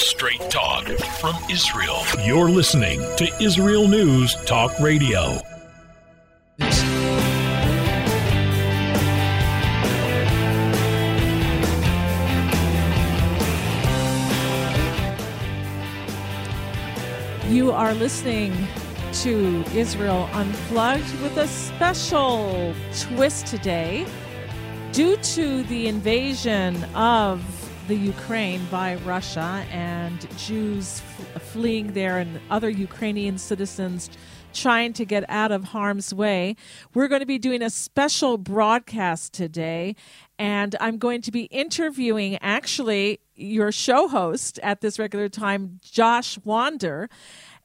Straight talk from Israel. You're listening to Israel News Talk Radio. You are listening to Israel Unplugged with a special twist today. Due to the invasion of the Ukraine by Russia and Jews f- fleeing there and other Ukrainian citizens trying to get out of harm's way, we're going to be doing a special broadcast today. And I'm going to be interviewing actually your show host at this regular time, Josh Wander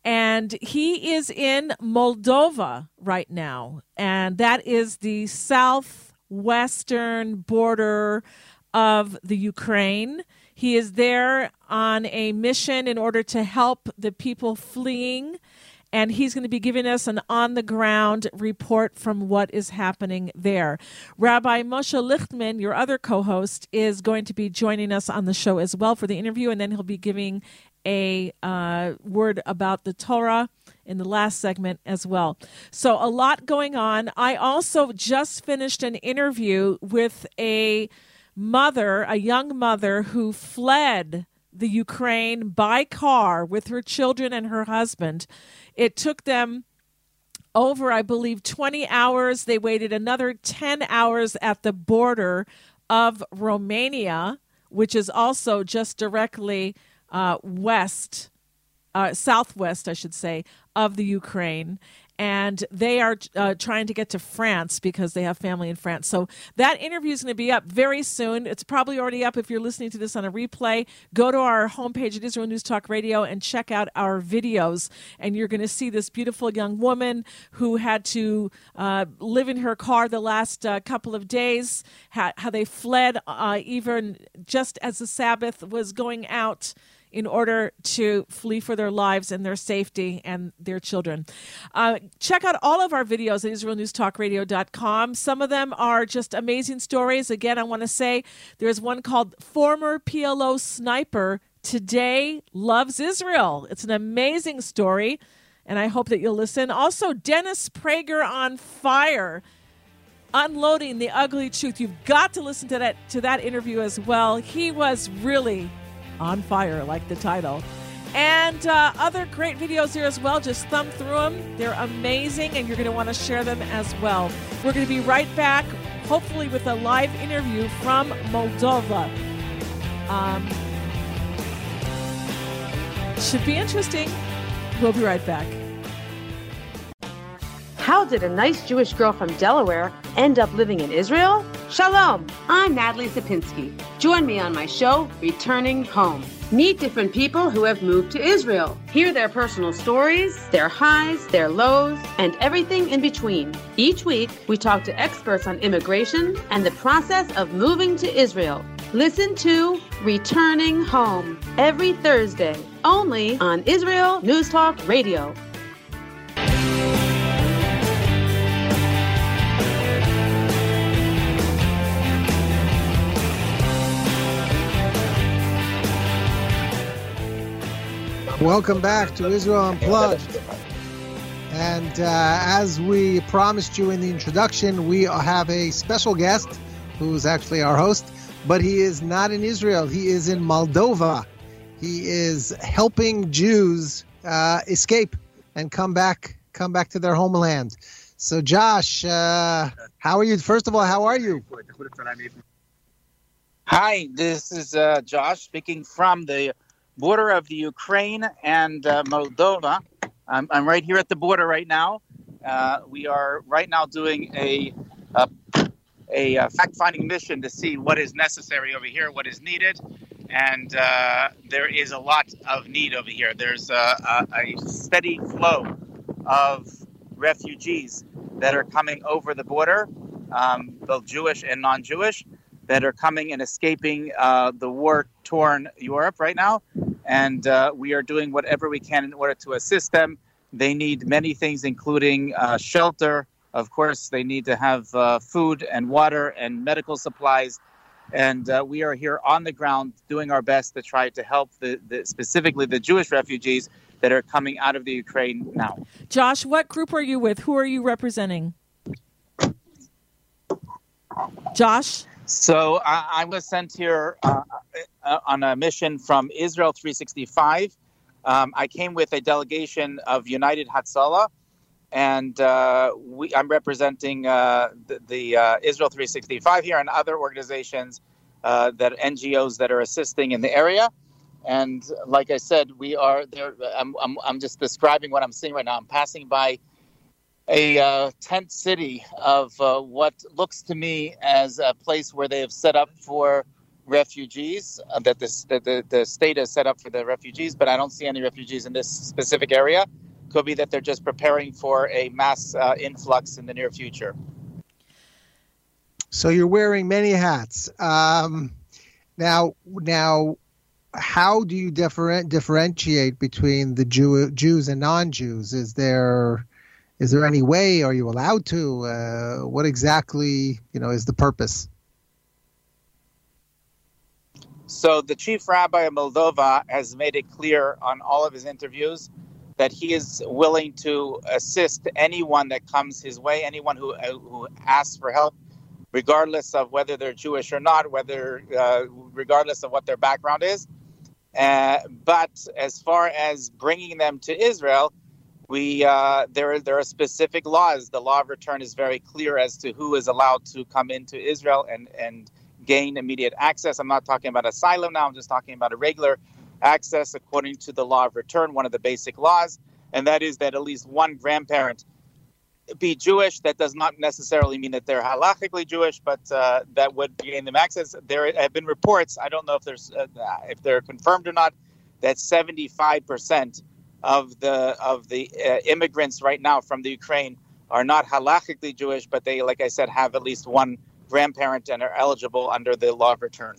and he is in Moldova right now, and that is the southwestern border of the Ukraine. He is there on a mission in order to help the people fleeing and he's going to be giving us an on the ground report from what is happening there. Rabbi Moshe Lichtman, your other co host, is going to be joining us on the show as well for the interview, and then he'll be giving a uh, word about the Torah in the last segment as well. So, a lot going on. I also just finished an interview with a mother, a young mother who fled the Ukraine by car with her children and her husband. It took them over, I believe, 20 hours. They waited another 10 hours at the border of Romania, which is also just directly uh, west, uh, southwest, I should say, of the Ukraine and they are uh, trying to get to France because they have family in France. So that interview is going to be up very soon. It's probably already up if you're listening to this on a replay. Go to our homepage at Israel News Talk Radio and check out our videos, and you're going to see this beautiful young woman who had to uh, live in her car the last uh, couple of days. How, how they fled uh, even just as the Sabbath was going out in order to flee for their lives and their safety and their children. Uh, check out all of our videos at IsraelNewsTalkRadio.com. Some of them are just amazing stories. Again, I want to say there's one called Former PLO Sniper Today Loves Israel. It's an amazing story, and I hope that you'll listen. Also, Dennis Prager on fire unloading the ugly truth. You've got to listen to that to that interview as well. He was really on fire, like the title. And uh, other great videos here as well. Just thumb through them. They're amazing, and you're going to want to share them as well. We're going to be right back, hopefully, with a live interview from Moldova. Um, should be interesting. We'll be right back. How did a nice Jewish girl from Delaware end up living in Israel? Shalom, I'm Natalie Sapinski. Join me on my show, Returning Home. Meet different people who have moved to Israel. Hear their personal stories, their highs, their lows, and everything in between. Each week, we talk to experts on immigration and the process of moving to Israel. Listen to Returning Home every Thursday, only on Israel News Talk Radio. Welcome back to Israel Unplugged. And uh, as we promised you in the introduction, we have a special guest who's actually our host, but he is not in Israel. He is in Moldova. He is helping Jews uh, escape and come back, come back to their homeland. So, Josh, uh, how are you? First of all, how are you? Hi, this is uh, Josh speaking from the border of the Ukraine and uh, Moldova. I'm, I'm, right here at the border right now. Uh, we are right now doing a a, a, a fact-finding mission to see what is necessary over here, what is needed, and uh, there is a lot of need over here. There's a, a, steady flow of refugees that are coming over the border, um, both Jewish and non-Jewish, that are coming and escaping uh, the war-torn Europe right now and uh, we are doing whatever we can in order to assist them. They need many things, including uh, shelter. Of course, they need to have uh, food and water and medical supplies. and uh, we are here on the ground doing our best to try to help the, the specifically the Jewish refugees that are coming out of the Ukraine now. Josh, what group are you with? Who are you representing? Josh? So I, I was sent here uh, uh, on a mission from Israel 365. Um, I came with a delegation of United Hatzalah, and uh, we, I'm representing uh, the, the uh, Israel 365 here and other organizations uh, that NGOs that are assisting in the area. And like I said, we are there. I'm, I'm, I'm just describing what I'm seeing right now. I'm passing by a uh, tent city of uh, what looks to me as a place where they have set up for refugees, uh, that, this, that the, the state has set up for the refugees, but I don't see any refugees in this specific area. Could be that they're just preparing for a mass uh, influx in the near future. So you're wearing many hats. Um, now, now, how do you different, differentiate between the Jew, Jews and non-Jews? Is there is there any way? Are you allowed to? Uh, what exactly, you know, is the purpose? So the chief rabbi of Moldova has made it clear on all of his interviews that he is willing to assist anyone that comes his way, anyone who uh, who asks for help, regardless of whether they're Jewish or not, whether uh, regardless of what their background is. Uh, but as far as bringing them to Israel, we uh, there there are specific laws. The law of return is very clear as to who is allowed to come into Israel and and gain immediate access. I'm not talking about asylum now. I'm just talking about a regular access according to the law of return, one of the basic laws, and that is that at least one grandparent be Jewish. That does not necessarily mean that they're halachically Jewish, but uh, that would gain them access. There have been reports. I don't know if there's uh, if they're confirmed or not. That 75 percent of the of the uh, immigrants right now from the Ukraine are not halachically Jewish, but they, like I said, have at least one grandparent and are eligible under the law of return.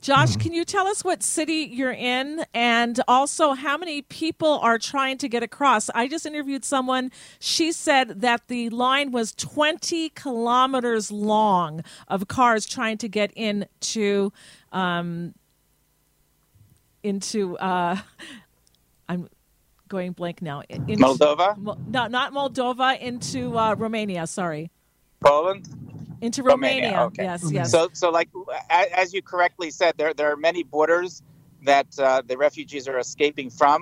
Josh, can you tell us what city you're in and also how many people are trying to get across? I just interviewed someone. She said that the line was 20 kilometers long of cars trying to get into um, into uh, I'm going blank now. Into, Moldova? No, not Moldova. Into uh, Romania. Sorry. Poland into Romania. Romania okay. Yes, yes. So, so like as you correctly said, there there are many borders that uh, the refugees are escaping from.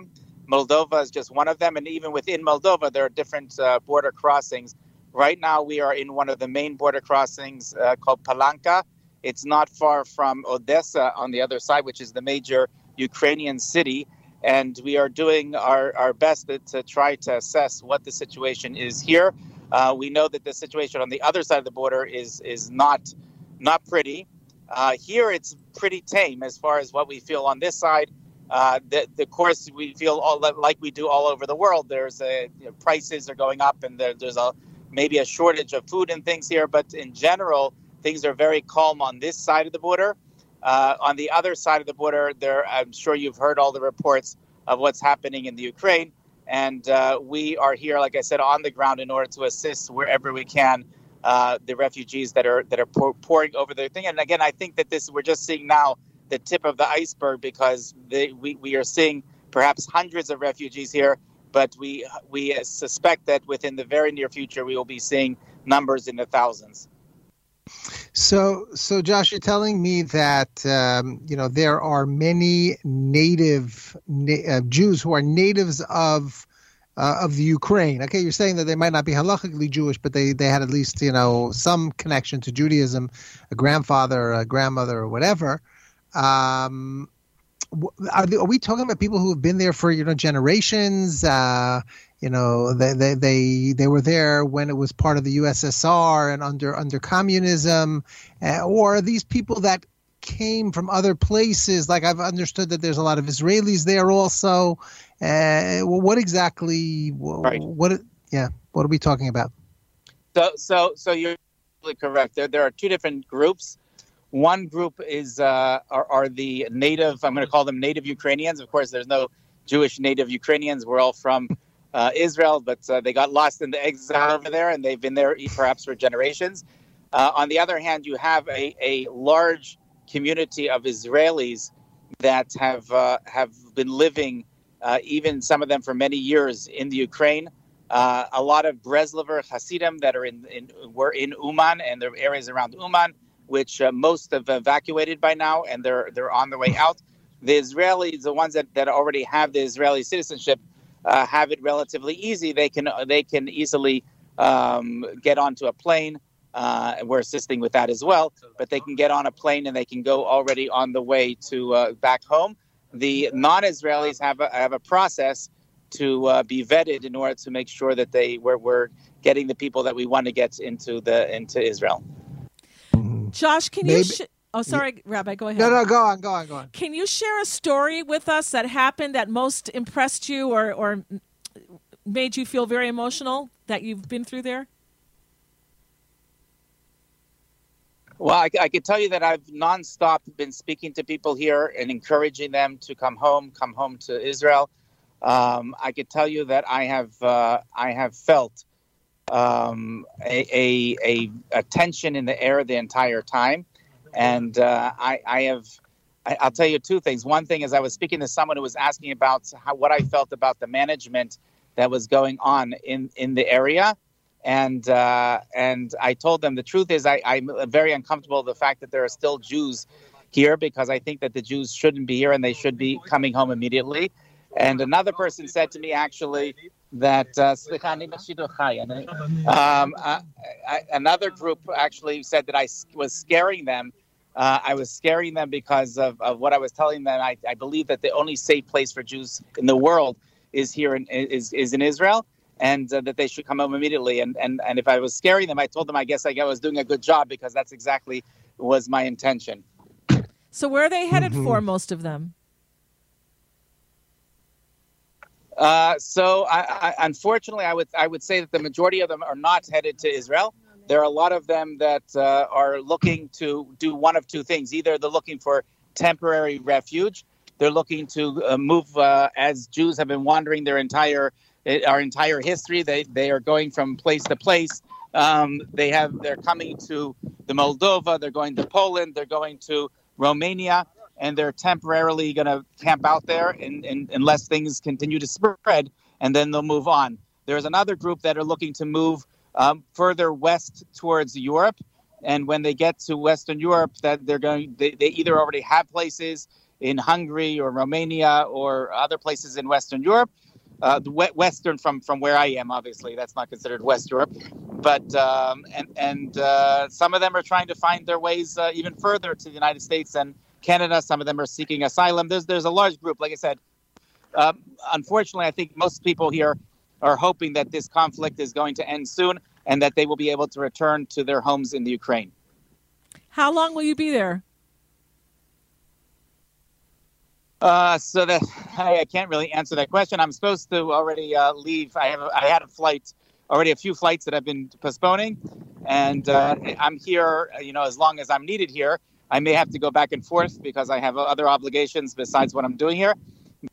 Moldova is just one of them, and even within Moldova, there are different uh, border crossings. Right now, we are in one of the main border crossings uh, called Palanka. It's not far from Odessa on the other side, which is the major Ukrainian city. And we are doing our, our best to, try to assess what the situation is here. Uh, we know that the situation on the other side of the border is is not not pretty. Uh, here, it's pretty tame as far as what we feel on this side. Uh, the, the course we feel all like we do all over the world. There's a you know, prices are going up, and there, there's a maybe a shortage of food and things here. But in general, things are very calm on this side of the border. Uh, on the other side of the border, there I'm sure you've heard all the reports of what's happening in the Ukraine. And uh, we are here, like I said, on the ground in order to assist wherever we can uh, the refugees that are that are pour, pouring over the thing. And again, I think that this we're just seeing now the tip of the iceberg because we we are seeing perhaps hundreds of refugees here, but we we suspect that within the very near future we will be seeing numbers in the thousands. So, so Josh, you're telling me that um, you know there are many native na- uh, Jews who are natives of uh, of the Ukraine. Okay, you're saying that they might not be halachically Jewish, but they they had at least you know some connection to Judaism, a grandfather, a grandmother, or whatever. Um, are, are, we talking about people who have been there for you know generations? Uh, you know they, they they they were there when it was part of the USSR and under under communism, uh, or these people that came from other places? Like I've understood that there's a lot of Israelis there also. Uh, what exactly? Right. What? Yeah. What are we talking about? So so so you're correct. There there are two different groups. One group is uh, are, are the native. I'm going to call them native Ukrainians. Of course, there's no Jewish native Ukrainians. We're all from uh, Israel, but uh, they got lost in the exile over there, and they've been there perhaps for generations. Uh, on the other hand, you have a, a large community of Israelis that have uh, have been living, uh, even some of them for many years, in the Ukraine. Uh, a lot of Breslover Hasidim that are in, in were in Uman and the areas around Uman, which most have evacuated by now, and they're they're on their way out. The Israelis, the ones that, that already have the Israeli citizenship, uh, have it relatively easy. They can they can easily um, get onto a plane. Uh, we're assisting with that as well. But they can get on a plane and they can go already on the way to uh, back home. The non-Israelis have a, have a process to uh, be vetted in order to make sure that they we're, we're getting the people that we want to get into the into Israel. Josh, can Maybe- you? Sh- oh, sorry, Rabbi. Go ahead. No, no, go on, go on, go on. Can you share a story with us that happened that most impressed you or, or made you feel very emotional that you've been through there? Well, I, I can tell you that I've nonstop been speaking to people here and encouraging them to come home, come home to Israel. Um, I can tell you that I have uh, I have felt um, a, a, a, a tension in the air the entire time, and uh, I, I have. I, I'll tell you two things. One thing is I was speaking to someone who was asking about how, what I felt about the management that was going on in, in the area, and uh, and I told them the truth is I, I'm very uncomfortable with the fact that there are still Jews here because I think that the Jews shouldn't be here and they should be coming home immediately. And another person said to me actually that uh, um, I, another group actually said that I was scaring them. Uh, I was scaring them because of, of what I was telling them. I, I believe that the only safe place for Jews in the world is here in is, is in Israel, and uh, that they should come home immediately. And, and and if I was scaring them, I told them I guess I was doing a good job because that's exactly was my intention. So where are they headed for? Most of them. Uh, so, I, I, unfortunately, I would I would say that the majority of them are not headed to Israel. There are a lot of them that uh, are looking to do one of two things: either they're looking for temporary refuge, they're looking to uh, move uh, as Jews have been wandering their entire eh, our entire history. They they are going from place to place. Um, they have they're coming to the Moldova. They're going to Poland. They're going to Romania and they're temporarily going to camp out there in, unless things continue to spread, and then they'll move on. There's another group that are looking to move um, further west towards Europe, and when they get to Western Europe, that they're going, they, they either already have places in Hungary or Romania or other places in Western Europe. Uh, the Western from from where I am, obviously, that's not considered West Europe, but um, and and uh, some of them are trying to find their ways uh, even further to the United States and Canada. Some of them are seeking asylum. There's there's a large group, like I said. Um, unfortunately, I think most people here are hoping that this conflict is going to end soon and that they will be able to return to their homes in the Ukraine. How long will you be there? Uh, so that I, I can't really answer that question. I'm supposed to already uh, leave. I have I had a flight already, a few flights that I've been postponing, and uh, I'm here. You know, as long as I'm needed here. I may have to go back and forth because I have other obligations besides what I'm doing here.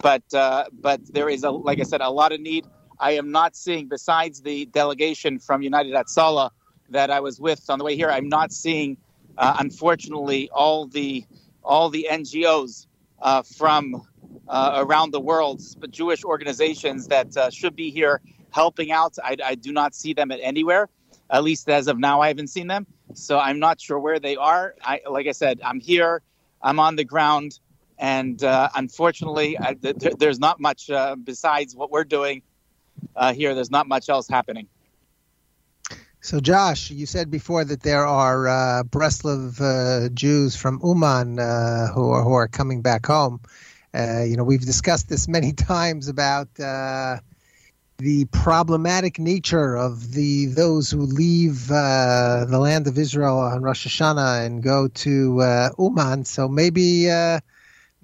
But uh, but there is a like I said a lot of need. I am not seeing besides the delegation from United Hatzalah that I was with on the way here. I'm not seeing, uh, unfortunately, all the all the NGOs uh, from uh, around the world, but Jewish organizations that uh, should be here helping out. I, I do not see them at anywhere. At least as of now, I haven't seen them. So I'm not sure where they are. I, like I said, I'm here. I'm on the ground, and uh, unfortunately, I, th- there's not much uh, besides what we're doing uh, here. There's not much else happening. So, Josh, you said before that there are uh, Breslov uh, Jews from Uman uh, who are who are coming back home. Uh, you know, we've discussed this many times about uh, the problematic nature of the those who leave uh, the land of Israel on Rosh Hashanah and go to Uman. So maybe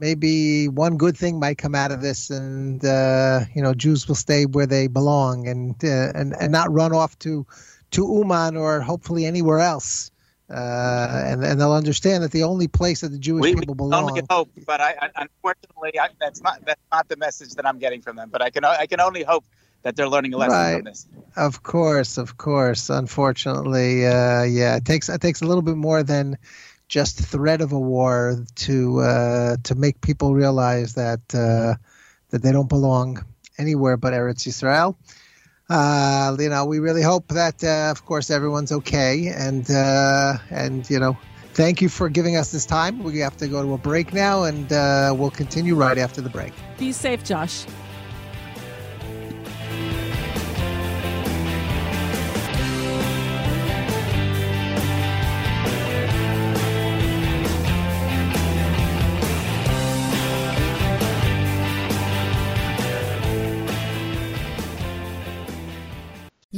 maybe one good thing might come out of this, and uh, you know, Jews will stay where they belong and uh, and and not run off to to Uman or hopefully anywhere else. Uh, and, and they'll understand that the only place that the Jewish We, people we belong. only can hope, but I, I unfortunately I, that's not that's not the message that I'm getting from them. But I can I can only hope that they're learning a lesson Right. from this. Of course, of course. Unfortunately, uh, yeah, it takes it takes a little bit more than just threat of a war to uh, to make people realize that uh, that they don't belong anywhere but Eretz Yisrael. Uh, you know, we really hope that, uh, of course, everyone's okay, and uh, and you know, thank you for giving us this time. We have to go to a break now, and uh, we'll continue right after the break. Be safe, Josh.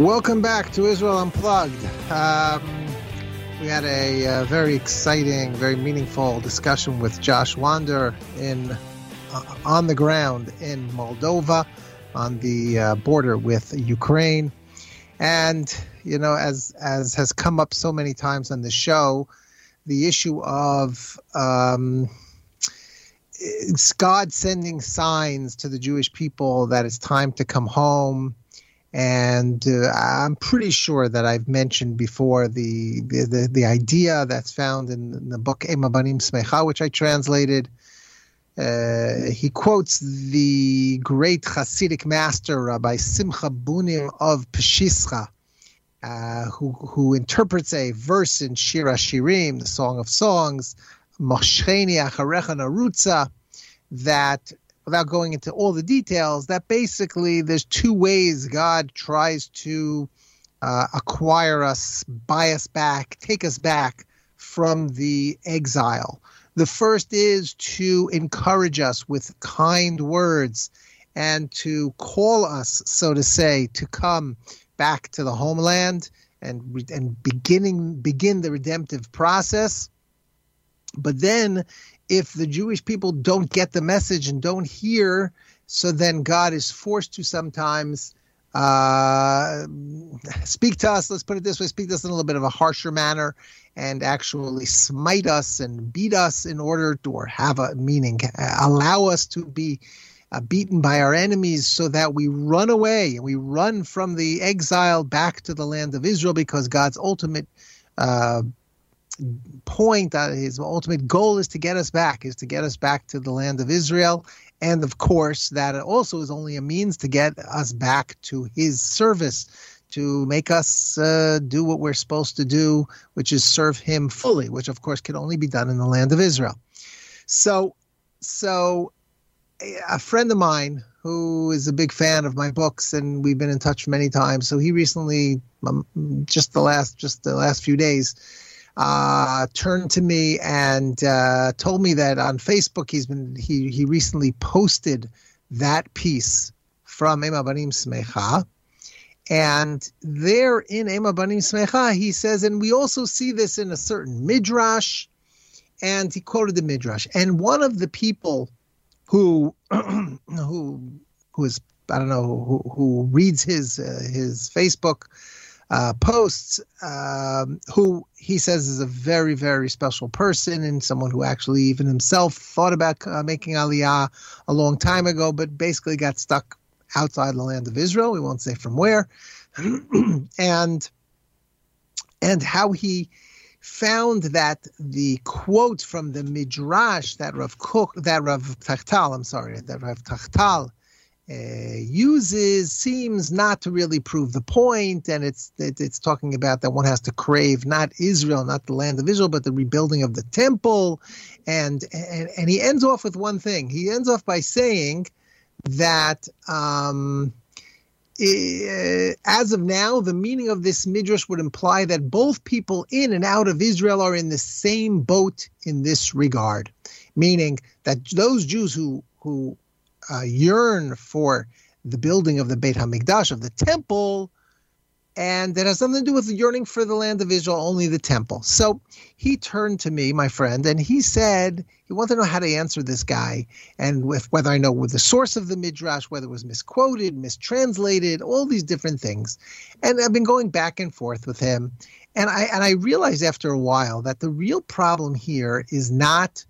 Welcome back to Israel Unplugged. Um, we had a, uh, very exciting, very meaningful discussion with Josh Wander in uh, on the ground in Moldova, on the uh, border with Ukraine, and you know, as as has come up so many times on the show, the issue of um, God sending signs to the Jewish people that it's time to come home and uh, I'm pretty sure that I've mentioned before the the, the, the idea that's found in, in the book Eim Habanim Semeichah, which I translated. Uh, he quotes the great Hasidic master Rabbi Simcha Bunim of Peshischa, uh, who who interprets a verse in Shir Shirim, the Song of Songs, Moshcheni Acharecha Narutza, that without going into all the details, that basically there's two ways God tries to uh, acquire us, buy us back, take us back from the exile. The first is to encourage us with kind words and to call us, so to say, to come back to the homeland and and beginning begin the redemptive process. But then if the Jewish people don't get the message and don't hear, so then God is forced to sometimes uh, speak to us. Let's put it this way: speak to us in a little bit of a harsher manner, and actually smite us and beat us in order to, or have a meaning, allow us to be uh, beaten by our enemies, so that we run away and we run from the exile back to the land of Israel, because God's ultimate uh, point that his ultimate goal is to get us back, is to get us back to the land of Israel. And of course, that also is only a means to get us back to his service, to make us uh, do what we're supposed to do, which is serve him fully, which of course can only be done in the land of Israel. So, so a friend of mine who is a big fan of my books and we've been in touch many times. So he recently, um, just the last, just the last few days, uh, turned to me and uh, told me that on Facebook he's been he he recently posted that piece from Eim Habanim Semeichah. And there in Eim Habanim Semeichah, he says, and we also see this in a certain midrash, and he quoted the midrash. And one of the people who who who is I don't know who, who reads his uh, his Facebook uh, posts, um, who he says is a very, very special person and someone who actually even himself thought about uh, making Aliyah a long time ago, but basically got stuck outside the land of Israel. We won't say from where, and and how he found that the quote from the midrash that Rav Kook, that Rav Teichtal, I'm sorry, that Rav Teichtal uses seems not to really prove the point, and it's it, it's talking about that one has to crave not Israel, not the land of Israel, but the rebuilding of the temple, and and and he ends off with one thing. He ends off by saying that. Um, uh, as of now, the meaning of this midrash would imply that both people in and out of Israel are in the same boat in this regard, meaning that those Jews who who uh, yearn for the building of the Beit Hamikdash of the temple, and it has nothing to do with the yearning for the land of Israel, only the temple. So he turned to me, my friend, and he said he wanted to know how to answer this guy, and with whether I know with the source of the midrash, whether it was misquoted, mistranslated, all these different things. And I've been going back and forth with him, and I and I realized after a while that the real problem here is not.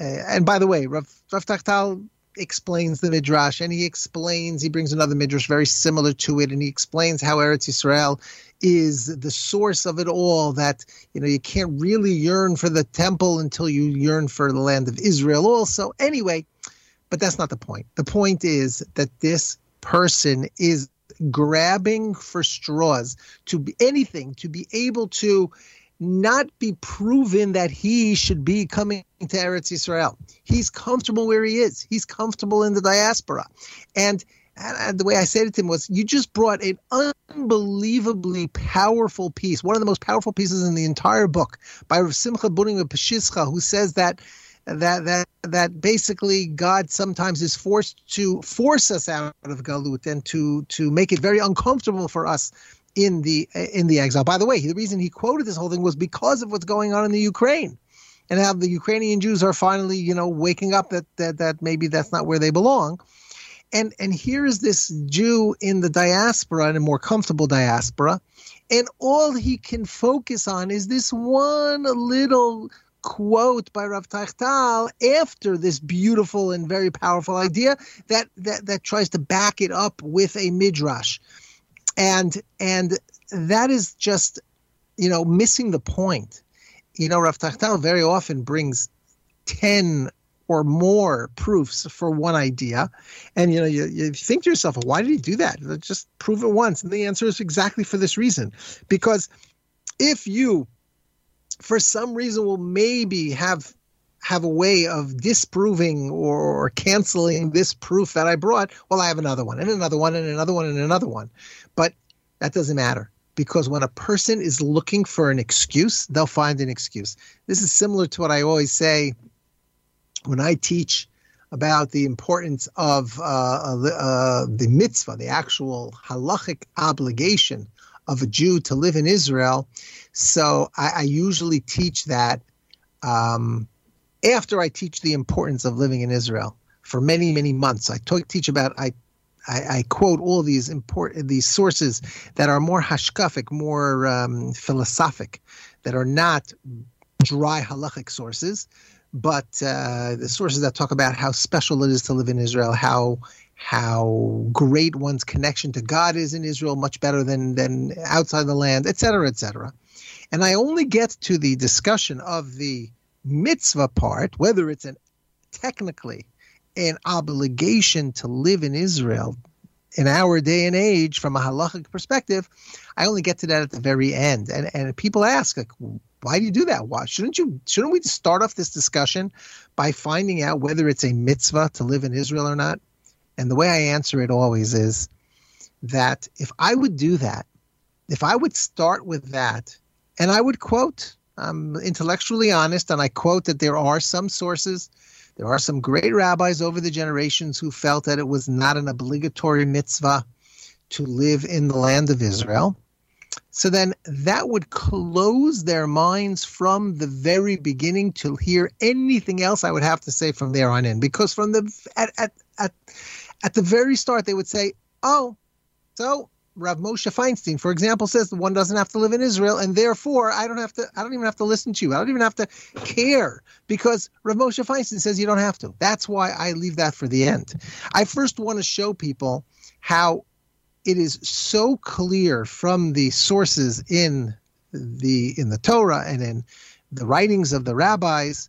Uh, and by the way, Rav, Rav Teichtal explains the midrash, and he explains he brings another midrash very similar to it, and he explains how Eretz Yisrael is the source of it all. That you know you can't really yearn for the temple until you yearn for the land of Israel. Also, anyway, but that's not the point. The point is that this person is grabbing for straws to be anything to be able to not be proven that he should be coming to Eretz Israel. He's comfortable where he is. He's comfortable in the diaspora. And, and the way I said it to him was, you just brought an unbelievably powerful piece, one of the most powerful pieces in the entire book by Simcha Bunim of Peshischa, who says that that that that basically God sometimes is forced to force us out of galut and to to make it very uncomfortable for us in the in the exile. By the way, the reason he quoted this whole thing was because of what's going on in the Ukraine, and how the Ukrainian Jews are finally, you know, waking up that that that maybe that's not where they belong. And and here is this Jew in the diaspora, in a more comfortable diaspora, and all he can focus on is this one little quote by Rav Teichtal after this beautiful and very powerful idea that, that that tries to back it up with a midrash and and that is just you know missing the point. You know, Rav Teichtal very often brings ten or more proofs for one idea, and you know you, you think to yourself, why did he do that? Just prove it once, and the answer is exactly for this reason, because if you for some reason will maybe have have a way of disproving or, or, canceling this proof that I brought, well, I have another one and another one and another one and another one. That doesn't matter because when a person is looking for an excuse, they'll find an excuse. This is similar to what I always say when I teach about the importance of uh, uh, the mitzvah, the actual halachic obligation of a Jew to live in Israel. So I, I usually teach that um, after I teach the importance of living in Israel for many, many months. I talk, teach about, I, I, I quote all these important these sources that are more hashkafic, more um, philosophic, that are not dry halachic sources, but uh, the sources that talk about how special it is to live in Israel, how how great one's connection to God is in Israel, much better than than outside the land, etc., etc. And I only get to the discussion of the mitzvah part, whether it's an technically an obligation to live in Israel in our day and age from a halachic perspective, I only get to that at the very end. And and people ask like, why do you do that? Why shouldn't you? Shouldn't we start off this discussion by finding out whether it's a mitzvah to live in Israel or not? And the way I answer it always is that if I would do that, if I would start with that, and I would quote I'm intellectually honest, and I quote that there are some sources, there are some great rabbis over the generations who felt that it was not an obligatory mitzvah to live in the land of Israel. So then that would close their minds from the very beginning to hear anything else I would have to say from there on in. Because from the at at at, at the very start they would say, Oh, so Rav Moshe Feinstein, for example, says the one doesn't have to live in Israel, and therefore I don't have to. I don't even have to listen to you. I don't even have to care because Rav Moshe Feinstein says you don't have to. That's why I leave that for the end. I first want to show people how it is so clear from the sources in the in the Torah and in the writings of the rabbis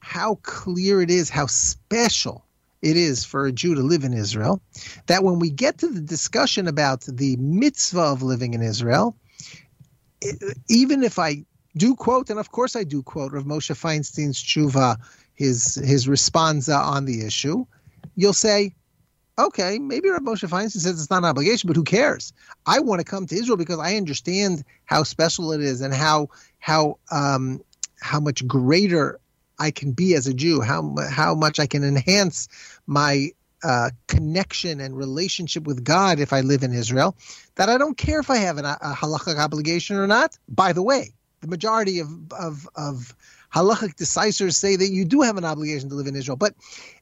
how clear it is how special it is for a Jew to live in Israel, that when we get to the discussion about the mitzvah of living in Israel, even if I do quote, and of course I do quote Rav Moshe Feinstein's tshuva, his his responsa on the issue, you'll say, okay, maybe Rav Moshe Feinstein says it's not an obligation, but who cares? I want to come to Israel because I understand how special it is and how how um, how much greater I can be as a Jew, how how much I can enhance my uh, connection and relationship with God if I live in Israel that I don't care if I have an, a halachic obligation or not. By the way, the majority of of, of halachic decisors say that you do have an obligation to live in Israel, but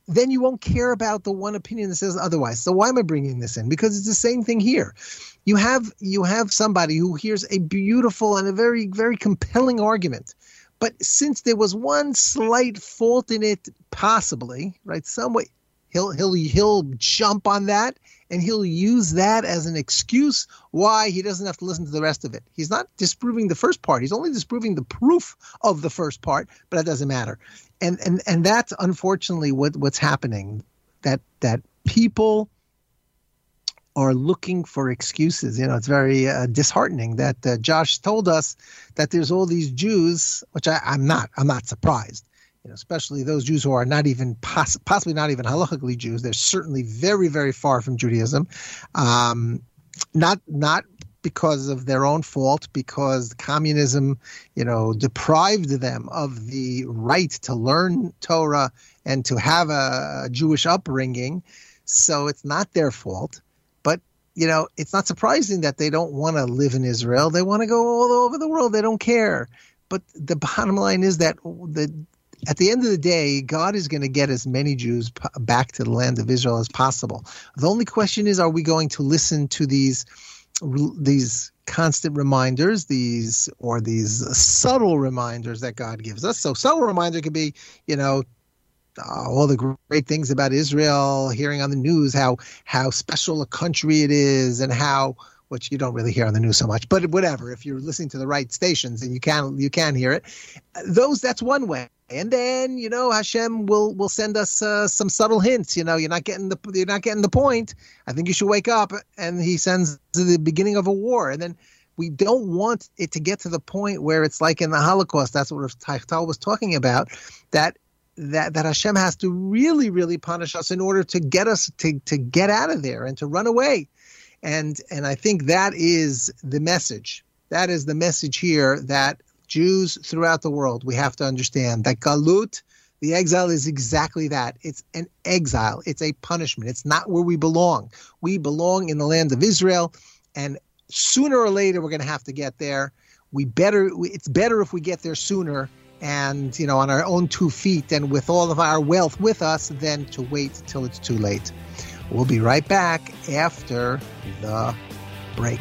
then you won't care about the one opinion that says otherwise. So why am I bringing this in? Because it's the same thing here. You have you have somebody who hears a beautiful and a very very compelling argument, but since there was one slight fault in it, possibly right, some way he'll he'll he'll jump on that and he'll use that as an excuse why he doesn't have to listen to the rest of it. He's not disproving the first part. He's only disproving the proof of the first part, but that doesn't matter. And and and that's unfortunately what what's happening. That that people are looking for excuses. You know, it's very uh, disheartening that uh, Josh told us that there's all these Jews, which I, I'm not. I'm not surprised you know, especially those Jews who are not even poss- possibly not even halachically Jews. They're certainly very, very far from Judaism. Um, not not because of their own fault, because communism, you know, deprived them of the right to learn Torah and to have a Jewish upbringing. So it's not their fault. You know, it's not surprising that they don't want to live in Israel. They want to go all over the world. They don't care. But the bottom line is that the at the end of the day, God is going to get as many Jews p- back to the land of Israel as possible. The only question is, are we going to listen to these these constant reminders, these or these subtle reminders that God gives us? So, subtle reminder could be, you know, all the great things about Israel, hearing on the news how how special a country it is, and how which you don't really hear on the news so much, but whatever. If you're listening to the right stations and you can you can hear it, those that's one way. And then you know Hashem will will send us uh, some subtle hints. You know you're not getting the you're not getting the point. I think you should wake up. And he sends to the beginning of a war, and then we don't want it to get to the point where it's like in the Holocaust. That's what Tal was talking about. That that that Hashem has to really really punish us in order to get us to to get out of there and to run away and and I think that is the message. That is the message here that Jews throughout the world we have to understand that galut, the exile, is exactly that. It's an exile. It's a punishment. It's not where we belong. We belong in the land of Israel, and sooner or later we're going to have to get there. We better. It's better if we get there sooner and you know on our own two feet and with all of our wealth with us than to wait till it's too late. We'll be right back after the break.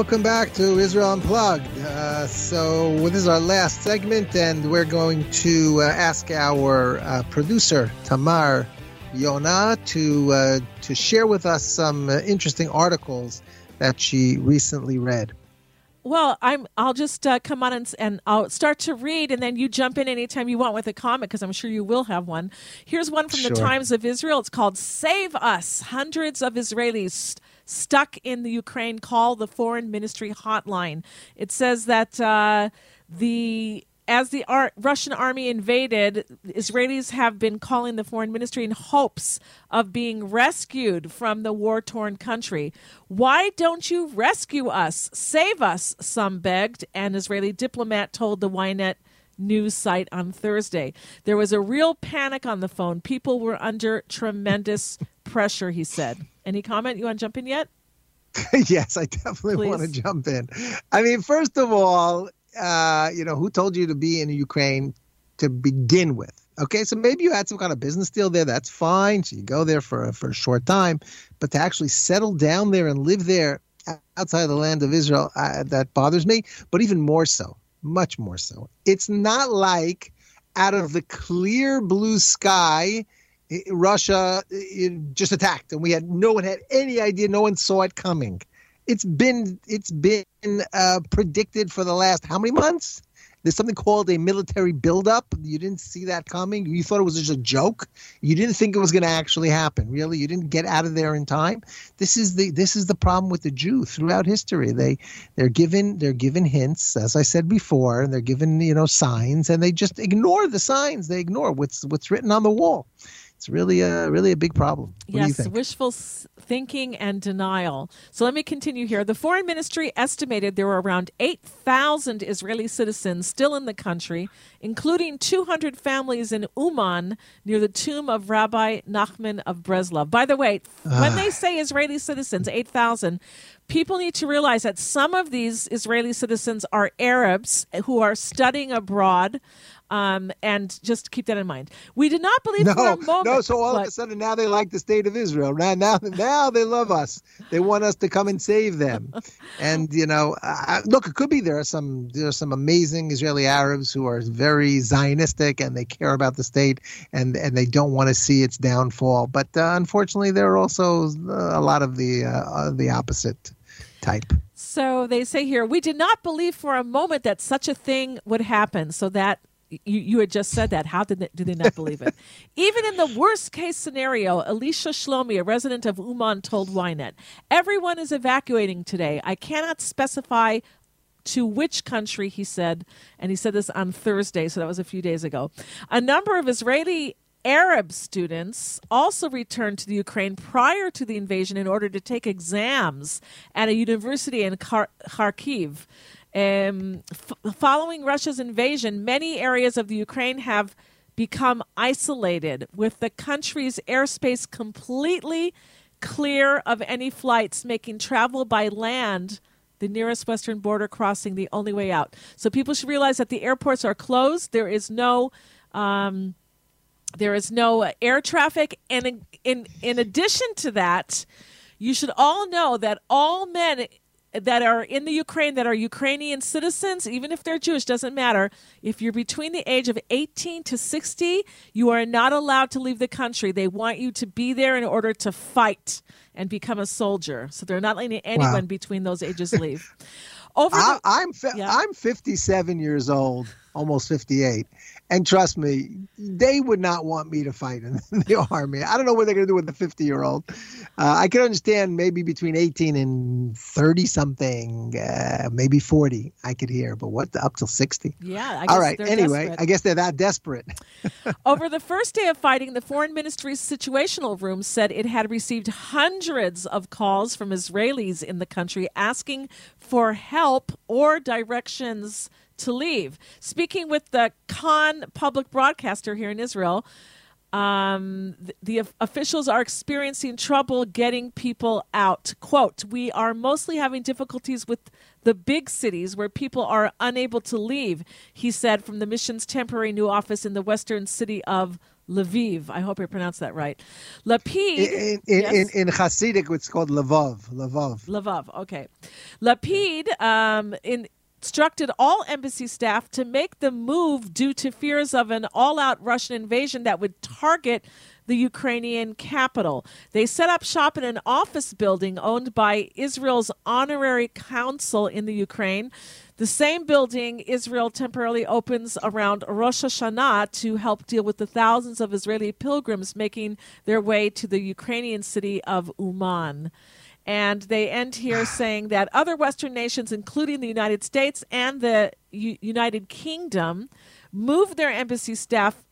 Welcome back to Israel Unplugged. Uh, so, this is our last segment, and we're going to uh, ask our uh, producer, Tamar Yona, to, uh, to share with us some uh, interesting articles that she recently read. Well, I'm. I'll just uh, come on and, and I'll start to read, and then you jump in anytime you want with a comment because I'm sure you will have one. Here's one from sure. the Times of Israel. It's called "Save Us." Hundreds of Israelis stuck in the Ukraine call the foreign ministry hotline. It says that uh, the as the Ar- Russian army invaded, Israelis have been calling the foreign ministry in hopes of being rescued from the war torn country. Why don't you rescue us? Save us, some begged. An Israeli diplomat told the Ynet news site on Thursday. There was a real panic on the phone. People were under tremendous pressure, he said. Any comment? You want to jump in yet? yes, I definitely Please. want to jump in. I mean, first of all, uh, you know, who told you to be in Ukraine to begin with? Okay, so maybe you had some kind of business deal there. That's fine. So you go there for for a short time, but to actually settle down there and live there outside the land of Israel, uh, that bothers me. But even more so, much more so, it's not like out of the clear blue sky. Russia just attacked, and we had no one had any idea. No one saw it coming. It's been it's been uh, predicted for the last how many months? There's something called a military buildup. You didn't see that coming. You thought it was just a joke. You didn't think it was going to actually happen. Really, you didn't get out of there in time. This is the this is the problem with the Jew throughout history. They they're given they're given hints, as I said before, and they're given you know signs, and they just ignore the signs. They ignore what's what's written on the wall it's really a really a big problem. What yes, wishful thinking and denial. So let me continue here. The foreign ministry estimated there were around 8,000 Israeli citizens still in the country, including 200 families in Uman near the tomb of Rabbi Nachman of Breslov. By the way, when they ah. say Israeli citizens, 8,000, people need to realize that some of these Israeli citizens are Arabs who are studying abroad. Um, and just keep that in mind. We did not believe no, for a moment. No, so all of a sudden now they like the state of Israel. Now, now, now they love us. They want us to come and save them. and you know, uh, look, it could be there are some there are some amazing Israeli Arabs who are very Zionistic and they care about the state and and they don't want to see its downfall. But uh, unfortunately, there are also uh, a lot of the uh, the opposite type. So they say here, we did not believe for a moment that such a thing would happen. So that you, you had just said that. How did they, do they not believe it? Even in the worst case scenario, Alicia Shlomi, a resident of Uman, told Ynet, everyone is evacuating today. I cannot specify to which country, he said, and he said this on Thursday, so that was a few days ago. A number of Israeli Arab students also returned to the Ukraine prior to the invasion in order to take exams at a university in Kharkiv. Um, f- following Russia's invasion, many areas of the Ukraine have become isolated, with the country's airspace completely clear of any flights, making travel by land the nearest western border crossing the only way out. So people should realize that the airports are closed. There is no um, there is no air traffic, and in, in in addition to that, you should all know that all men that are in the Ukraine that are Ukrainian citizens, even if they're Jewish, doesn't matter. If you're between the age of 18 to 60, you are not allowed to leave the country. They want you to be there in order to fight and become a soldier. So they're not letting anyone wow. between those ages leave. Over I, am I'm, yeah. I'm 57 years old, almost 58, and trust me, they would not want me to fight in the army. I don't know what they're going to do with the 50 year old. Uh, I can understand maybe between 18 and 30 something, uh, maybe 40, I could hear, but what up till 60? Yeah. All right. Anyway, desperate. I guess they're that desperate. Over the first day of fighting, the Foreign Ministry's situational room said it had received hundreds of calls from Israelis in the country asking for help or directions to leave. Speaking with the Kan public broadcaster here in Israel, um, the, the, officials are experiencing trouble getting people out. Quote, We are mostly having difficulties with the big cities where people are unable to leave, he said from the mission's temporary new office in the western city of Lviv. I hope I pronounced that right. Lapid. In, in, yes? in, in Hasidic, it's called Lvov. Lvov. Lvov, okay. Lapid, um, in instructed all embassy staff to make the move due to fears of an all out Russian invasion that would target the Ukrainian capital. They set up shop in an office building owned by Israel's honorary consul in the Ukraine. The same building Israel temporarily opens around Rosh Hashanah to help deal with the thousands of Israeli pilgrims making their way to the Ukrainian city of Uman. And they end here saying that other Western nations, including the United States and the U- United Kingdom, moved their embassy staff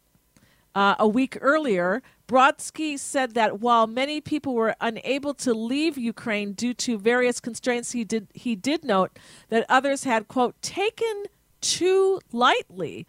uh, a week earlier. Brodsky said that while many people were unable to leave Ukraine due to various constraints, he did he did note that others had quote taken too lightly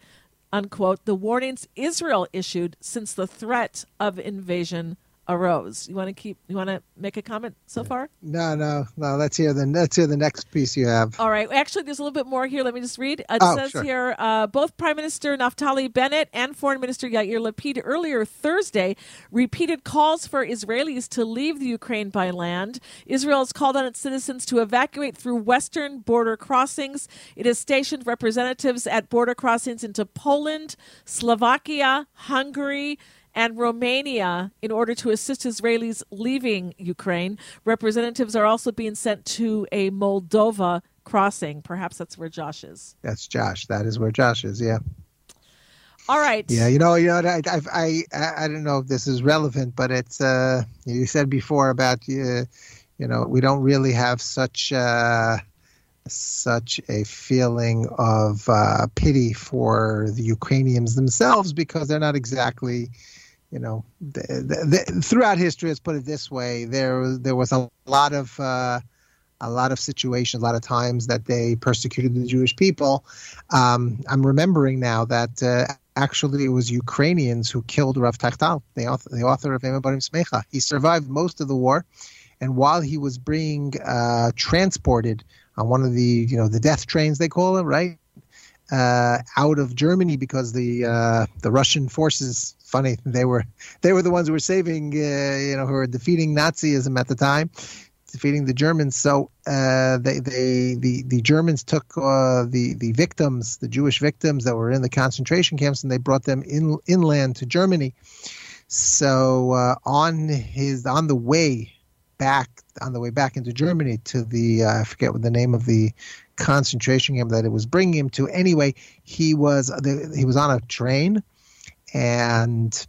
unquote the warnings Israel issued since the threat of invasion arose. You want to keep? You want to make a comment so far? No, no, no. Let's hear the let's hear the next piece you have. All right. Actually, there's a little bit more here. Let me just read. It Oh, says sure. here uh, both Prime Minister Naftali Bennett and Foreign Minister Yair Lapid earlier Thursday repeated calls for Israelis to leave the Ukraine by land. Israel has called on its citizens to evacuate through western border crossings. It has stationed representatives at border crossings into Poland, Slovakia, Hungary and Romania in order to assist Israelis leaving Ukraine. Representatives are also being sent to a Moldova crossing. Perhaps that's where Josh is. That's Josh. That is where Josh is. Yeah. All right. Yeah, you know, you know, I, I, I, I don't know if this is relevant, but it's. Uh, you said before about, uh, you know, we don't really have such, uh, such a feeling of uh, pity for the Ukrainians themselves because they're not exactly, you know, the, the, the, throughout history. Let's put it this way: there, there was a lot of. Uh, a lot of situations, a lot of times that they persecuted the Jewish people. Um, I'm remembering now that uh, actually it was Ukrainians who killed Rav Teichtal, the author, the author of Eim Habanim Semeichah. He survived most of the war, and while he was being uh, transported on one of the, you know, the death trains they call it, right, uh, out of Germany because the uh, the Russian forces, funny, they were they were the ones who were saving, uh, you know, who were defeating Nazism at the time defeating the Germans. So uh, they, they, the, the Germans took uh, the, the victims, the Jewish victims that were in the concentration camps, and they brought them in, inland to Germany. So uh, on his on the way back, on the way back into Germany to the uh, I forget what the name of the concentration camp that it was bringing him to. Anyway, he was he was on a train, and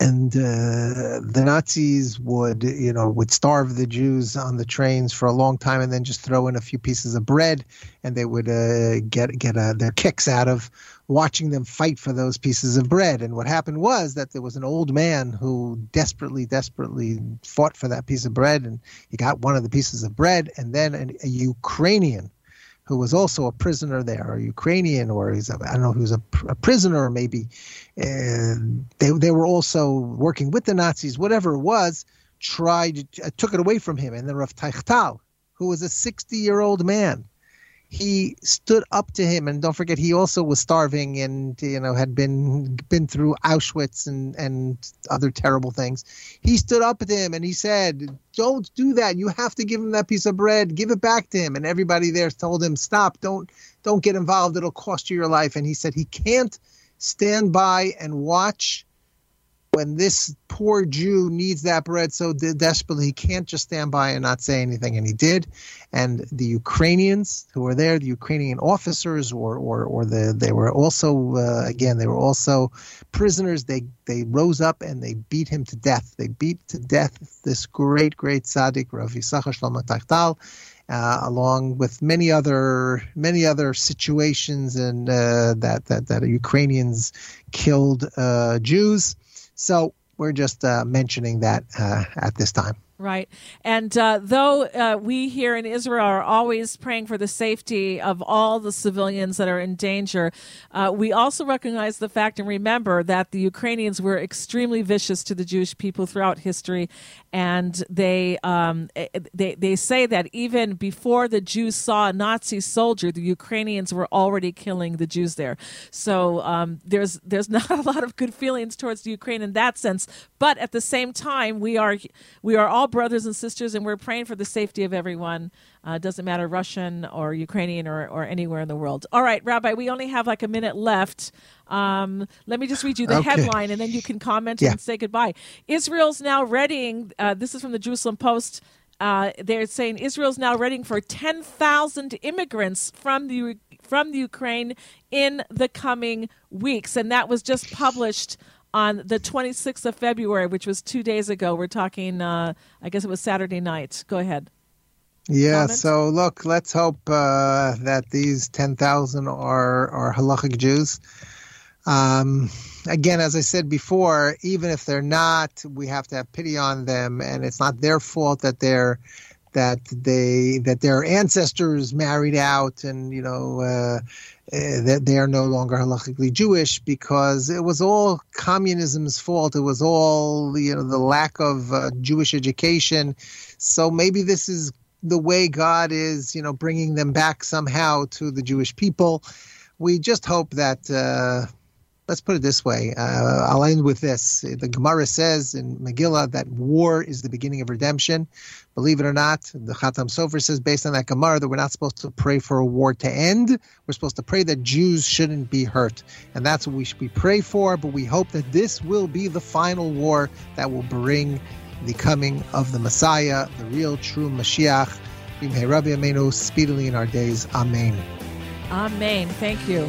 and uh, the Nazis would, you know, would starve the Jews on the trains for a long time, and then just throw in a few pieces of bread, and they would uh, get get uh, their kicks out of watching them fight for those pieces of bread. And what happened was that there was an old man who desperately, desperately fought for that piece of bread, and he got one of the pieces of bread, and then an, a Ukrainian who was also a prisoner there, a Ukrainian, or he's a, I don't know, who was a, a prisoner, maybe. And they they were also working with the Nazis, whatever it was. Tried uh, took it away from him, and then Rav Teichtal, who was a sixty-year-old man, he stood up to him, and don't forget, he also was starving, and you know had been been through Auschwitz and and other terrible things. He stood up to him and he said, "Don't do that. You have to give him that piece of bread. Give it back to him." And everybody there told him, "Stop. Don't don't get involved. It'll cost you your life." And he said he can't stand by and watch when this poor Jew needs that bread so de- desperately. He can't just stand by and not say anything. And he did. And the Ukrainians who were there, the Ukrainian officers, or or or the they were also uh, again they were also prisoners. They they rose up and they beat him to death. They beat to death this great great tzaddik Rav Yisachar Shlomo Teichtal. Uh, along with many other many other situations and uh, that that that Ukrainians killed uh, Jews. So we're just uh, mentioning that uh, at this time. Right. And uh, though uh, we here in Israel are always praying for the safety of all the civilians that are in danger, uh, we also recognize the fact and remember that the Ukrainians were extremely vicious to the Jewish people throughout history. And they, um, eh, they, they say that even before the Jews saw a Nazi soldier, the Ukrainians were already killing the Jews there. So um, there's, there's not a lot of good feelings towards the Ukraine in that sense. But at the same time, we are, we are all brothers and sisters, and we're praying for the safety of everyone. Uh, doesn't matter Russian or Ukrainian or, or anywhere in the world. All right, Rabbi, we only have like a minute left. Um, let me just read you the Okay. headline, and then you can comment Yeah. and say goodbye. Israel's now readying. Uh, this is from the Jerusalem Post. Uh, they're saying Israel's now readying for 10,000 immigrants from the from the Ukraine in the coming weeks, and that was just published on the 26th of February, which was two days ago. We're talking, uh, I guess it was Saturday night. Go ahead. Yeah. So look, let's hope uh, that these ten thousand are are halachic Jews. Um, again, as I said before, even if they're not, we have to have pity on them, and it's not their fault that they're that they that their ancestors married out and you know uh, uh, that they are no longer halachically Jewish because it was all communism's fault. It was all you know the lack of uh, Jewish education. So maybe this is the way God is you know bringing them back somehow to the Jewish people. We just hope that uh, let's put it this way. Uh, I'll end with this. The Gemara says in Megillah that war is the beginning of redemption. Believe it or not, the Khatam Sofer says, based on that Gemara, that we're not supposed to pray for a war to end. We're supposed to pray that Jews shouldn't be hurt. And that's what we should be pray for. But we hope that this will be the final war that will bring the coming of the Messiah, the real, true Mashiach. Rabbi Amenu, speedily in our days. Amen. Amen. Thank you.